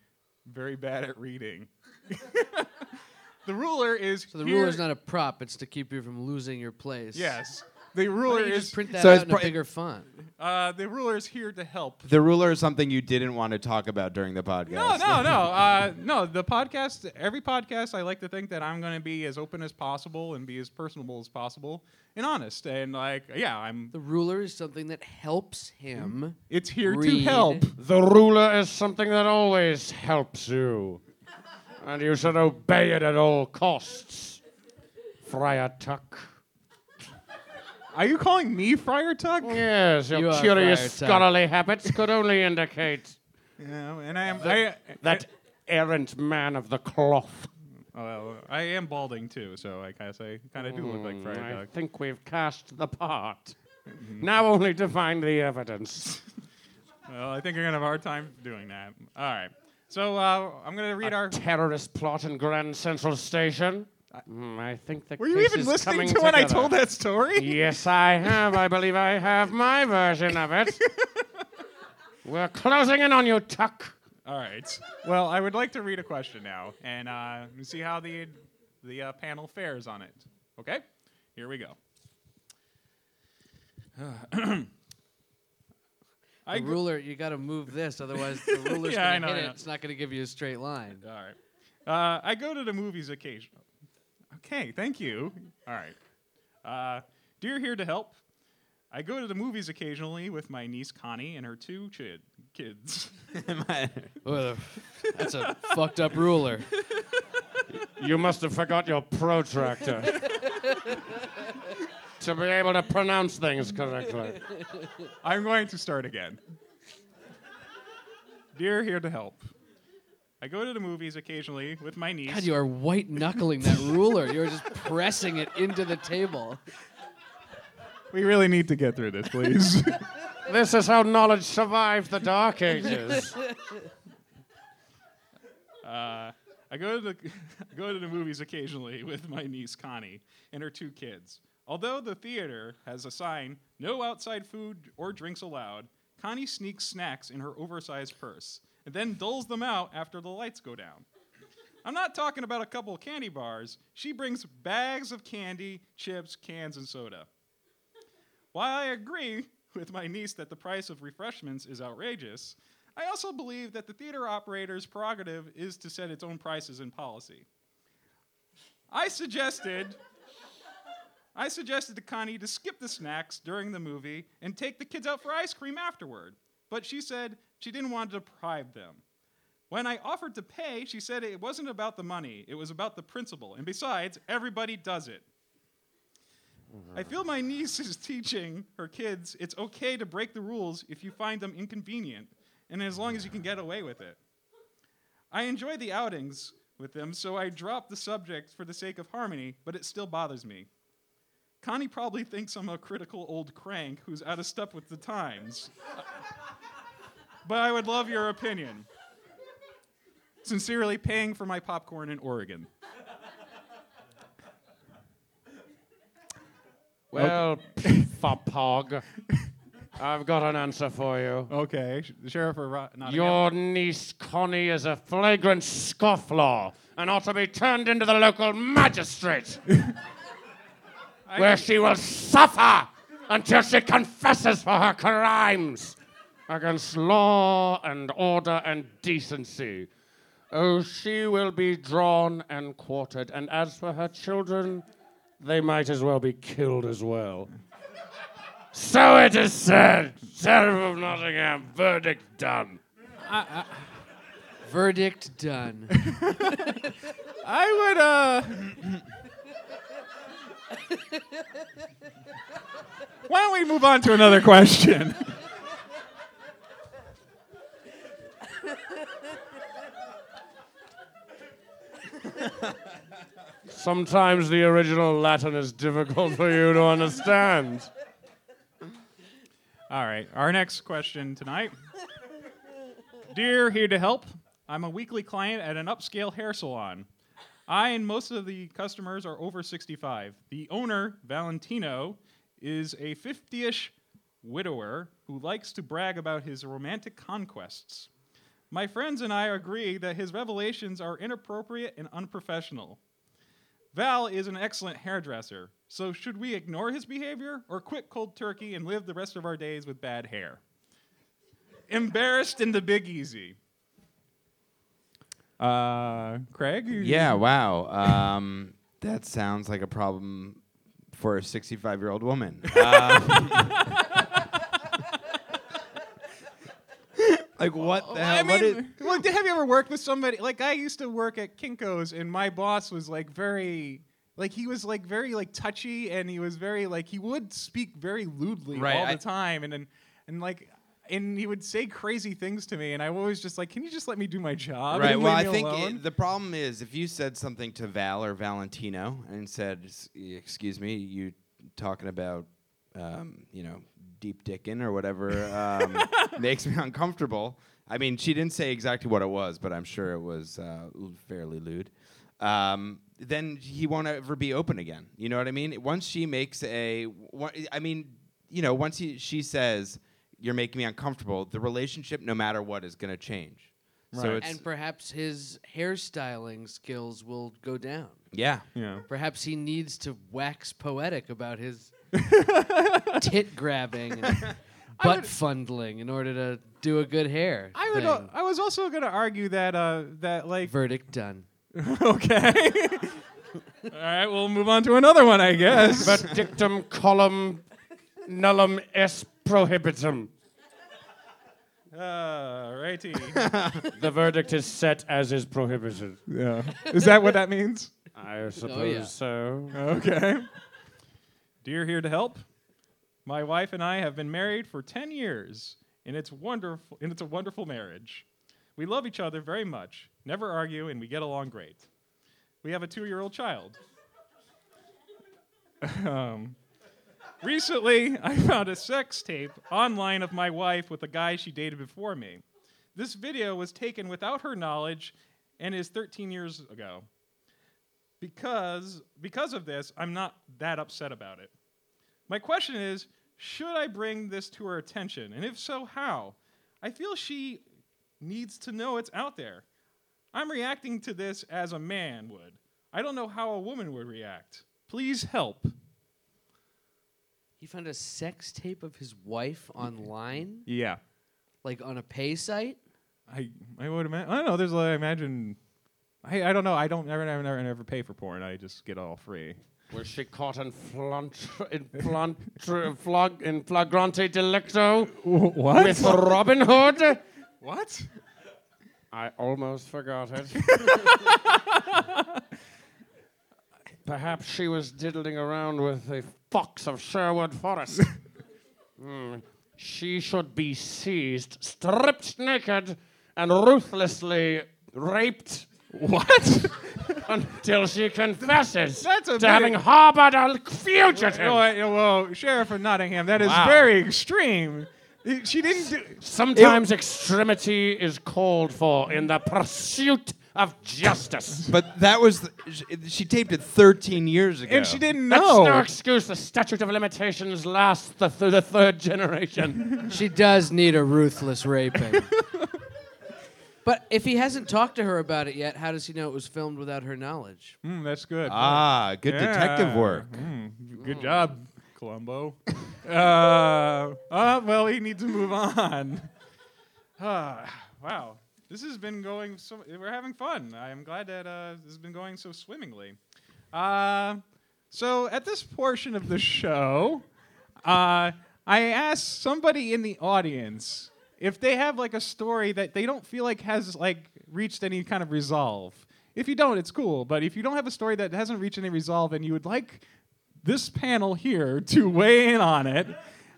very bad at reading. the ruler is So the here- ruler's not a prop; it's to keep you from losing your place. Yes, the Why ruler don't you is just print that So out it's in a pro- bigger font. uh, the ruler is here to help. The ruler is something you didn't want to talk about during the podcast. No, no, no, uh, no. The podcast, every podcast, I like to think that I'm going to be as open as possible and be as personable as possible and honest. And like, yeah, I'm. The ruler is something that helps him. It's here to Read. help. The ruler is something that always helps you, and you should obey it at all costs. Friar Tuck. Are you calling me Friar Tuck? Yes, You your are curious Friar Tuck. scholarly habits could only indicate Yeah, and I am. I, that errant man of the cloth. well, I am balding too, so I guess I kind of do look like Friar Mm, I Tuck. think we've cast the part. now only to find the evidence. Well, I think you're gonna have a hard time doing that. All right. So uh, I'm gonna read A our. terrorist plot in Grand Central Station. Mm, I think the Were you even is listening to when I told that story? Yes, I have. I believe I have my version of it. We're closing in on you, Tuck. All right. Well, I would like to read a question now and uh, see how the the uh, panel fares on it. Okay. Here we go. I The ruler, you got to move this, otherwise the ruler's Yeah, going to know, hit I it. know. It's not going to give you a straight line. All right. Uh, I go to the movies occasionally. Okay, thank you. All right. Uh, dear here to help. I go to the movies occasionally with my niece Connie and her two chid- kids. Ugh, that's a fucked up ruler. You must have forgot your protractor. to be able to pronounce things correctly. I'm going to start again. Dear here to help. I go to the movies occasionally with my niece. God, you are white knuckling that ruler. You're just pressing it into the table. we really need to get through this, please. This is how knowledge survived the Dark Ages. Uh, I go to the I go to the movies occasionally with my niece Connie and her two kids. Although the theater has a sign "No outside food or drinks allowed," Connie sneaks snacks in her oversized purse and then doles them out after the lights go down. I'm not talking about a couple of candy bars. She brings bags of candy, chips, cans, and soda. While I agree with my niece that the price of refreshments is outrageous, I also believe that the theater operator's prerogative is to set its own prices and policy. I suggested I suggested to Connie to skip the snacks during the movie and take the kids out for ice cream afterward, but she said she didn't want to deprive them. When I offered to pay, she said it wasn't about the money, it was about the principle, and besides, everybody does it. I feel my niece is teaching her kids it's okay to break the rules if you find them inconvenient, and as long as you can get away with it. I enjoy the outings with them, so I drop the subject for the sake of harmony, but it still bothers me. Connie probably thinks I'm a critical old crank who's out of step with the times. but I would love your opinion. Sincerely, paying for my popcorn in Oregon. Well, Fopog, I've got an answer for you. Okay, sh- sheriff Ro- Nottingham. Your niece Connie is a flagrant scofflaw and ought to be turned into the local magistrate, where she will suffer until she confesses for her crimes against law and order and decency. Oh, she will be drawn and quartered, and as for her children, they might as well be killed as well. So it is said. Sheriff of Nottingham, verdict done. Verdict done. I would, uh. Why don't we move on to another question? Sometimes the original Latin is difficult for you to understand. All right, our next question tonight. Dear Here to Help, I'm a weekly client at an upscale hair salon. I and most of the customers are over 65. The owner, Valentino, is a 50 ish widower who likes to brag about his romantic conquests. My friends and I agree that his revelations are inappropriate and unprofessional. Val is an excellent hairdresser, so should we ignore his behavior or quit cold turkey and live the rest of our days with bad hair? Embarrassed in the Big Easy. Uh, Craig? Yeah, wow. Um, that sounds like a problem for a 65 year old woman. Um, like, what the hell? I mean, is- well, did- have you ever worked with somebody? Like, I used to work at Kinko's, and my boss was like very, like he was like very like touchy and he was very like he would speak very lewdly Right, all I- the time and then and like and he would say crazy things to me and I was just like can you just let me do my job Right. and Well, leave I me think alone?" it, the problem is if you said something to Val or Valentino and said, "S- "Excuse me, you talking about, um, you know, deep dickin' or whatever um, makes me uncomfortable." I mean, she didn't say exactly what it was, but I'm sure it was uh, fairly lewd. Um, then he won't ever be open again. You know what I mean? Once she makes a, one- I mean, you know, once he, she says, "You're making me uncomfortable," the relationship, no matter what, is going to change. Right. it's And perhaps his hairstyling skills will go down. yeah. yeah Perhaps he needs to wax poetic about his tit grabbing and butt would- fundling in order to do a good hair. I would thing. uh, I was also going to argue that uh that like Verdict done. okay all right we'll move on to another one I guess But dictum column nullum est prohibitum. uh, righty The verdict is set as is prohibited. yeah is that what that means I suppose yeah. so. Okay. Dear here to help. My wife and I have been married for 10 years, and it's wonderful and it's a wonderful marriage. We love each other very much, never argue, and we get along great. We have a 2-year-old child. um, recently, I found a sex tape online of my wife with a guy she dated before me. This video was taken without her knowledge and is 13 years ago because because of this i'm not that upset about it. My question is should i bring this to her attention? And if so how? I feel she needs to know it's out there. I'm reacting to this as a man would. I don't know how a woman would react. Please help. He found a sex tape of his wife online, yeah. Like on a pay site. i i would imagine i don't know there's like, i imagine I, I don't know. I don't never, never, never, never pay for porn. I just get all free. Was she caught in flant, in flant, flog, in flagrante delicto What? with Robin Hood? what? I almost forgot it. Perhaps she was diddling around with a fox of Sherwood Forest. Hmm. She should be seized, stripped naked, and ruthlessly raped. What? Until she confesses That's a to bit- having harbored a fugitive. Oh, wait, whoa, Sheriff of Nottingham, that is Wow. very extreme. I- She didn't do. Sometimes extremity is called for in the pursuit of justice. But that was the, sh- she taped it 13 years ago. And she didn't That's know. no excuse. The statute of limitations lasts the through the third generation. She does need a ruthless raping. But if he hasn't talked to her about it yet, how does he know it was filmed without her knowledge? Mm, that's good. Ah, good detective work. Mm, good job, Columbo. uh, uh, well, he needs to move on. Ah, wow, this has been going so. We're having fun. I'm glad that uh, this has been going so swimmingly. Uh, so at this portion of the show, uh, I asked somebody in the audience if they have like a story that they don't feel like has like reached any kind of resolve. If you don't, it's cool. But if you don't have a story that hasn't reached any resolve and you would like this panel here to weigh in on it,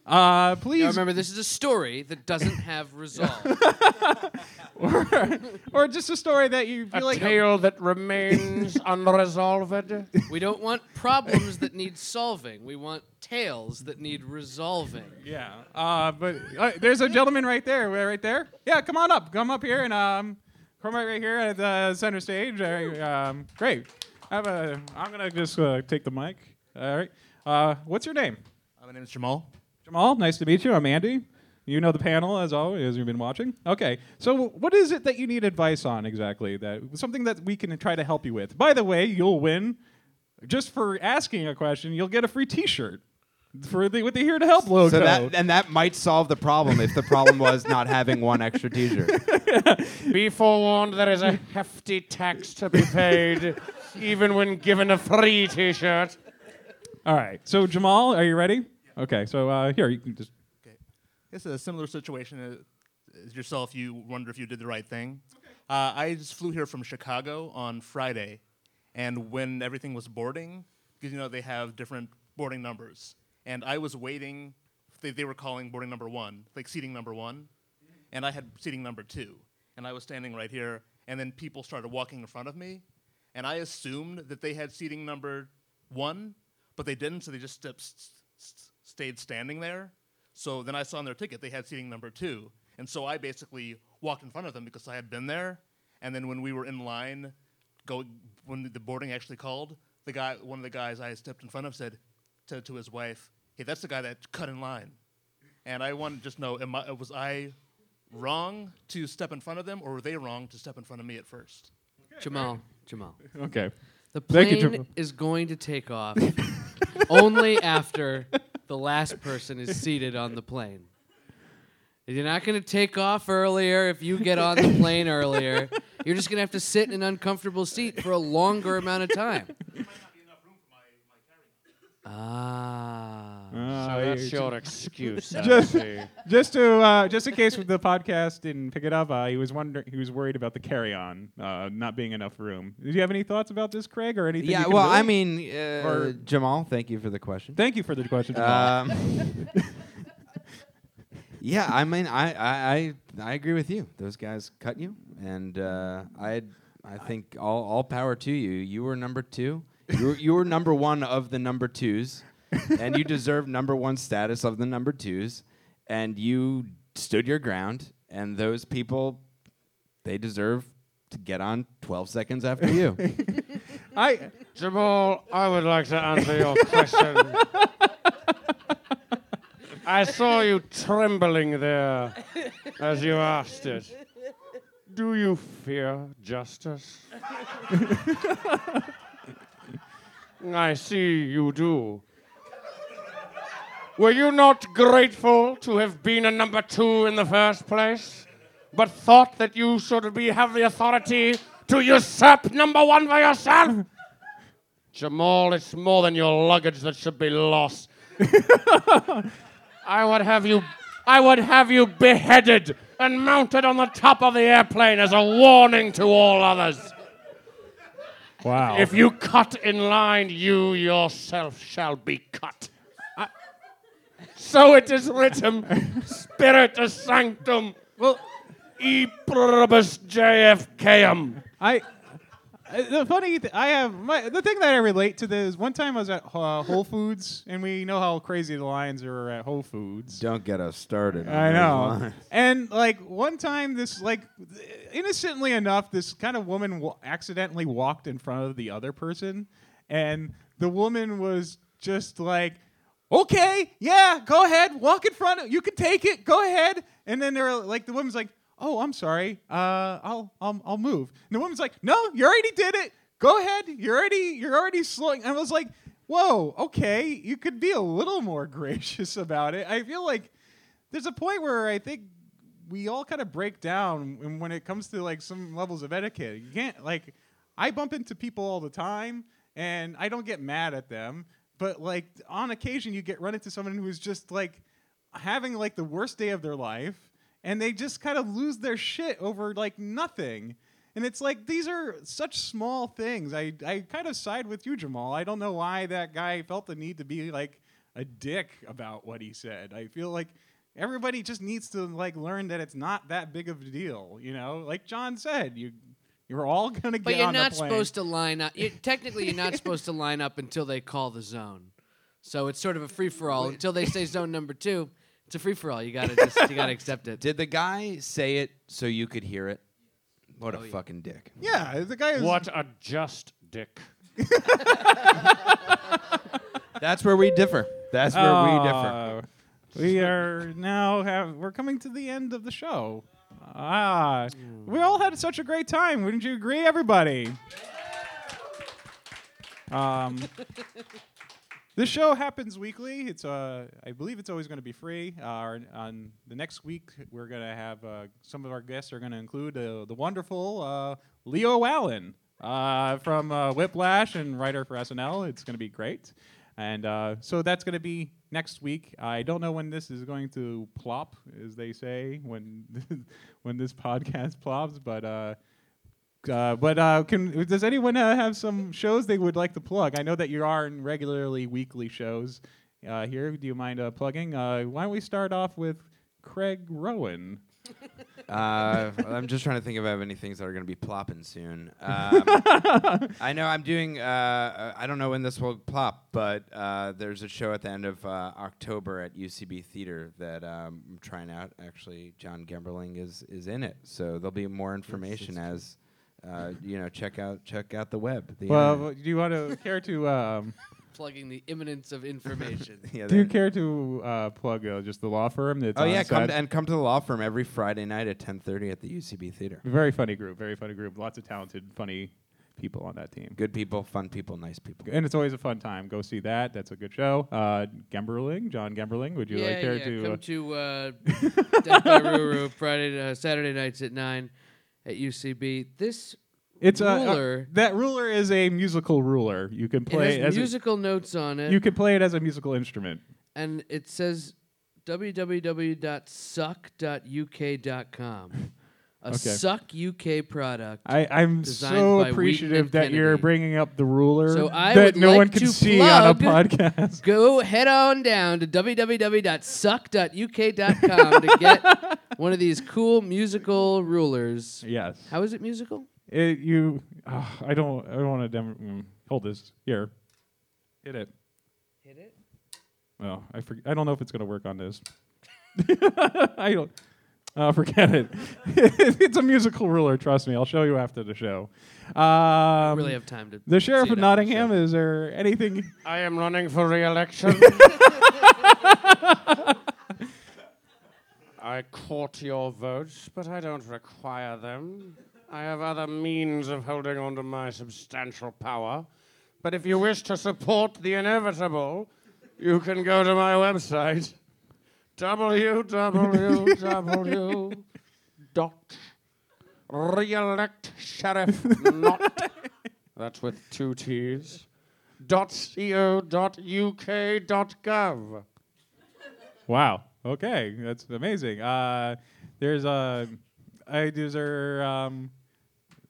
uh, please Now remember, this is a story that doesn't have resolve. or, or just a story that you a feel like a tale that remains unresolved. we don't want problems that need solving. We want tales that need resolving. Yeah, uh, but uh, there's a gentleman right there, right there. Yeah, come on up, come up here, and um, come right, right here at the center stage. Uh, um, great. I have a. I'm gonna just uh, take the mic. All right. Uh, what's your name? Uh, my name is Jamal. Jamal. Nice to meet you. I'm Andy. You know the panel as always, as you've been watching. Okay. So, what is it that you need advice on exactly? That something that we can try to help you with. By the way, you'll win just for asking a question. You'll get a free T-shirt for the with the Here to Help logo. So that and that might solve the problem if the problem was not having one extra T-shirt. Be forewarned, there is a hefty tax to be paid, even when given a free T-shirt. All right. So Jamal, are you ready? Okay. So uh, here you can just. Okay. It's a similar situation as- as yourself. You wonder if you did the right thing. Uh, I just flew here from Chicago on Friday, and when everything was boarding, because you know they have different boarding numbers, and I was waiting. They, they were calling boarding number one, like seating number one, and I had seating number two, and I was standing right here, and then people started walking in front of me, and I assumed that they had seating number one, but they didn't, so they just stepped, s- s- stayed standing there. So then I saw on their ticket they had seating number two, and so I basically walked in front of them because I had been there, and then when we were in line, go when the boarding actually called, the guy, one of the guys I stepped in front of, said to, to his wife, "Hey, that's the guy that cut in line," and I wanted to just know, am I, was I wrong to step in front of them, or were they wrong to step in front of me at first? Jamal, Jamal. Okay. The Thank you, plane is going to take off only after the last person is seated on the plane. You're not going to take off earlier if you get on the plane earlier. You're just going to have to sit in an uncomfortable seat for a longer amount of time. Ah. Uh, So that's your excuse. Just- see. just to uh, just in case with the podcast didn't pick it up, uh, he was wondering he was worried about the carry-on uh, not being enough room. Do you have any thoughts about this, Craig, or anything? you Yeah, can well, really- I mean, uh, Or- Jamal, thank you for the question. thank you for the question. Jamal. Um, yeah, I mean, I, I, I, I agree with you. Those guys cut you, and uh, I, I think all, all power to you. You were number two. You were, you were number one of the number twos, and you deserve number one status of the number twos, and you stood your ground. And those people, they deserve to get on 12 seconds after you. I Jamal, I would like to answer your question. I saw you trembling there as you asked it. Do you fear justice? I see you do. Were you not grateful to have been a number two in the first place, but thought that you should be have the authority to usurp number one for yourself? Jamal, it's more than your luggage that should be lost. I would have you I would have you beheaded and mounted on the top of the airplane as a warning to all others. wow. If you cut in line, you yourself shall be cut. So it is written, Spiritus Sanctum, well, e pluribus JFKM. I. The funny, th- I have my, the thing that I relate to this. One time I was at uh, Whole Foods, and we know how crazy the lines are at Whole Foods. Don't get us started. I know. lines. And like one time, this like innocently enough, this kind of woman wa- accidentally walked in front of the other person, and the woman was just like, "Okay, yeah, go ahead, walk in front. Of, you can take it. Go ahead." And then they're like, the woman's like, "Oh, I'm sorry. Uh, I'll I'll I'll move." And the woman's like, "No, you already did it. Go ahead. You're already you're already slowing." And I was like. Whoa, okay, you could be a little more gracious about it. I feel like there's a point where I think we all kind of break down when- when it comes to like some levels of etiquette. You can't like I bump into people all the time and I don't get mad at them, but like on occasion you get run into someone who is just like having like the worst day of their life and they just kind of lose their shit over like nothing. And it's like these are such small things. I I kind of side with you, Jamal. I don't know why that guy felt the need to be like a dick about what he said. I feel like everybody just needs to like learn that it's not that big of a deal. You know, like John said, you you're all gonna get But you're on not the plane. supposed to line up. You, technically, you're not supposed to line up until they call the zone. So it's sort of a free for all. Until they say zone number two, it's a free for all. You gotta just you gotta accept it. Did the guy say it so you could hear it? What a Oh, yeah. fucking dick. Yeah, the guy is. What a just dick. Oh. That's where we differ. That's where we differ. Uh, We are now have we're coming to the end of the show. Ah, we all had such a great time. Wouldn't you agree, everybody? Um, this show happens weekly. It's uh, I believe it's always going to be free. Uh, on the next week, we're going to have uh, some of our guests are going to include uh, the wonderful uh, Leo Allen uh, from uh, Whiplash and writer for SNL. It's going to be great. And so that's going to be next week. I don't know when this is going to plop, as they say, when when this podcast plops, but uh, Uh, but uh, can does anyone uh, have some shows they would like to plug? I know that you are in regularly weekly shows uh, here. Do you mind uh, plugging? Why don't we start off with Craig Rowin? Uh, I'm just trying to think if I have any things that are going to be plopping soon. Um, I know I'm doing. Uh, uh, I don't know when this will plop, but uh, there's a show at the end of uh, October at UCB Theater that um, I'm trying out. Actually, John Gemberling is is in it, so there'll be more information as uh, you know. Check out check out the web. The Well, internet. do you want to care to um, Plugging the imminence of information. Yeah, do you care to uh, plug uh, just the law firm? That's Oh on yeah, come set? to, and come to the law firm every Friday night at 10:30 at the UCB Theater. very funny group. Very funny group. Lots of talented, funny people on that team. Good people, fun people, nice people. And it's always a fun time. Go see that. That's a good show. Uh, Gemberling, John Gemberling. Would you yeah, like care yeah. to? Come uh, to uh, Death by Roo Roo Friday, uh, Saturday nights at nine at UCB. This it's a ruler. that ruler is a musical ruler. You can it play has as musical notes on it, you can play it as a musical instrument. and it says www.suck.uk.com. A Okay. Suck UK product. I, I'm so appreciative that you're bringing up the ruler So that no like one can see on a podcast. Go head on down to www.suck.uk.com to get one of these cool musical rulers. yes. How is it musical? It, you. ah, I don't. I don't want to. Dem- mm, hold this here. Hit it. Hit it. Oh, I forg I don't know if it's gonna work on this. I don't. Uh, forget it. it's a musical ruler. Trust me. I'll show you after the show. Um, really have time to. the sheriff see of it after the Nottingham. Is there anything? I am running for re-election. I court your votes, but I don't require them. I have other means of holding on to my substantial power. But if you wish to support the inevitable, you can go to my website www. dot reelect sheriff not that's with two T's dot co dot uk dot gov. Wow. Okay, that's amazing. Uh, there's a. I there. Um,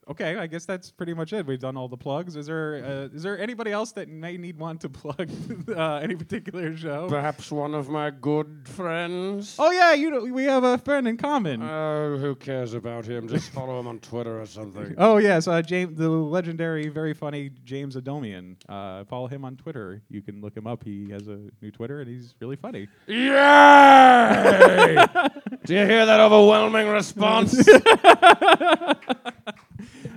okay, I guess that's pretty much it. We've done all the plugs. Is there? Uh, is there anybody else that may need one to plug uh, any particular show? Perhaps one of my good friends. Oh yeah, you know we have a friend in common. Oh, who cares about him? Just follow him on Twitter or something. oh yes, uh, James, the legendary, very funny James Adomian. Uh, follow him on Twitter. You can look him up. He has a new Twitter, and he's really funny. Yay! Do you hear that overwhelming response?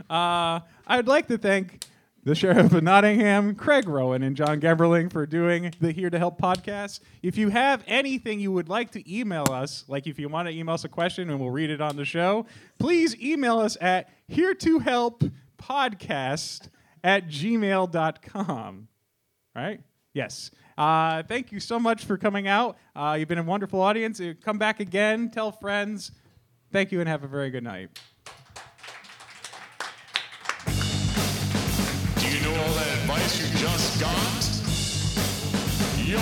Uh, I'd like to thank the Sheriff of Nottingham, Craig Rowin, and John Gemberling for doing the Here to Help podcast. If you have anything you would like to email us, like if you want to email us a question and we'll read it on the show, please email us at here to help podcast at gmail.com. Right? Yes. Uh, thank you so much for coming out. Uh, you've been a wonderful audience. Uh, Come back again. Tell friends. Thank you and have a very good night. All that advice you just got? You're.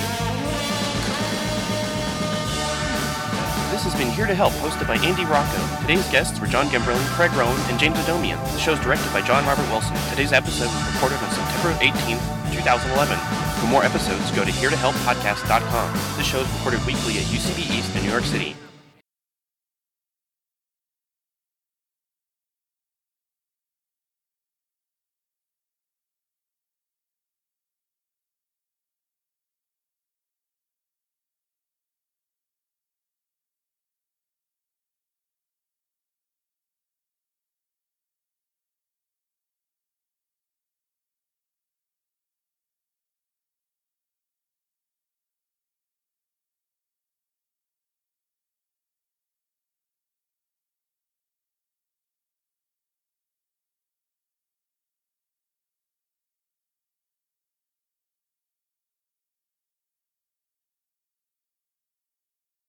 This has been Here to Help, hosted by Andy Rocco. Today's guests were John Gemberling, Craig Rowin, and James Adomian. The show is directed by John Robert Wilson. Today's episode was recorded on September 18th, 2011. For more episodes, go to heretohelppodcast.com. This show is recorded weekly at UCB East in New York City.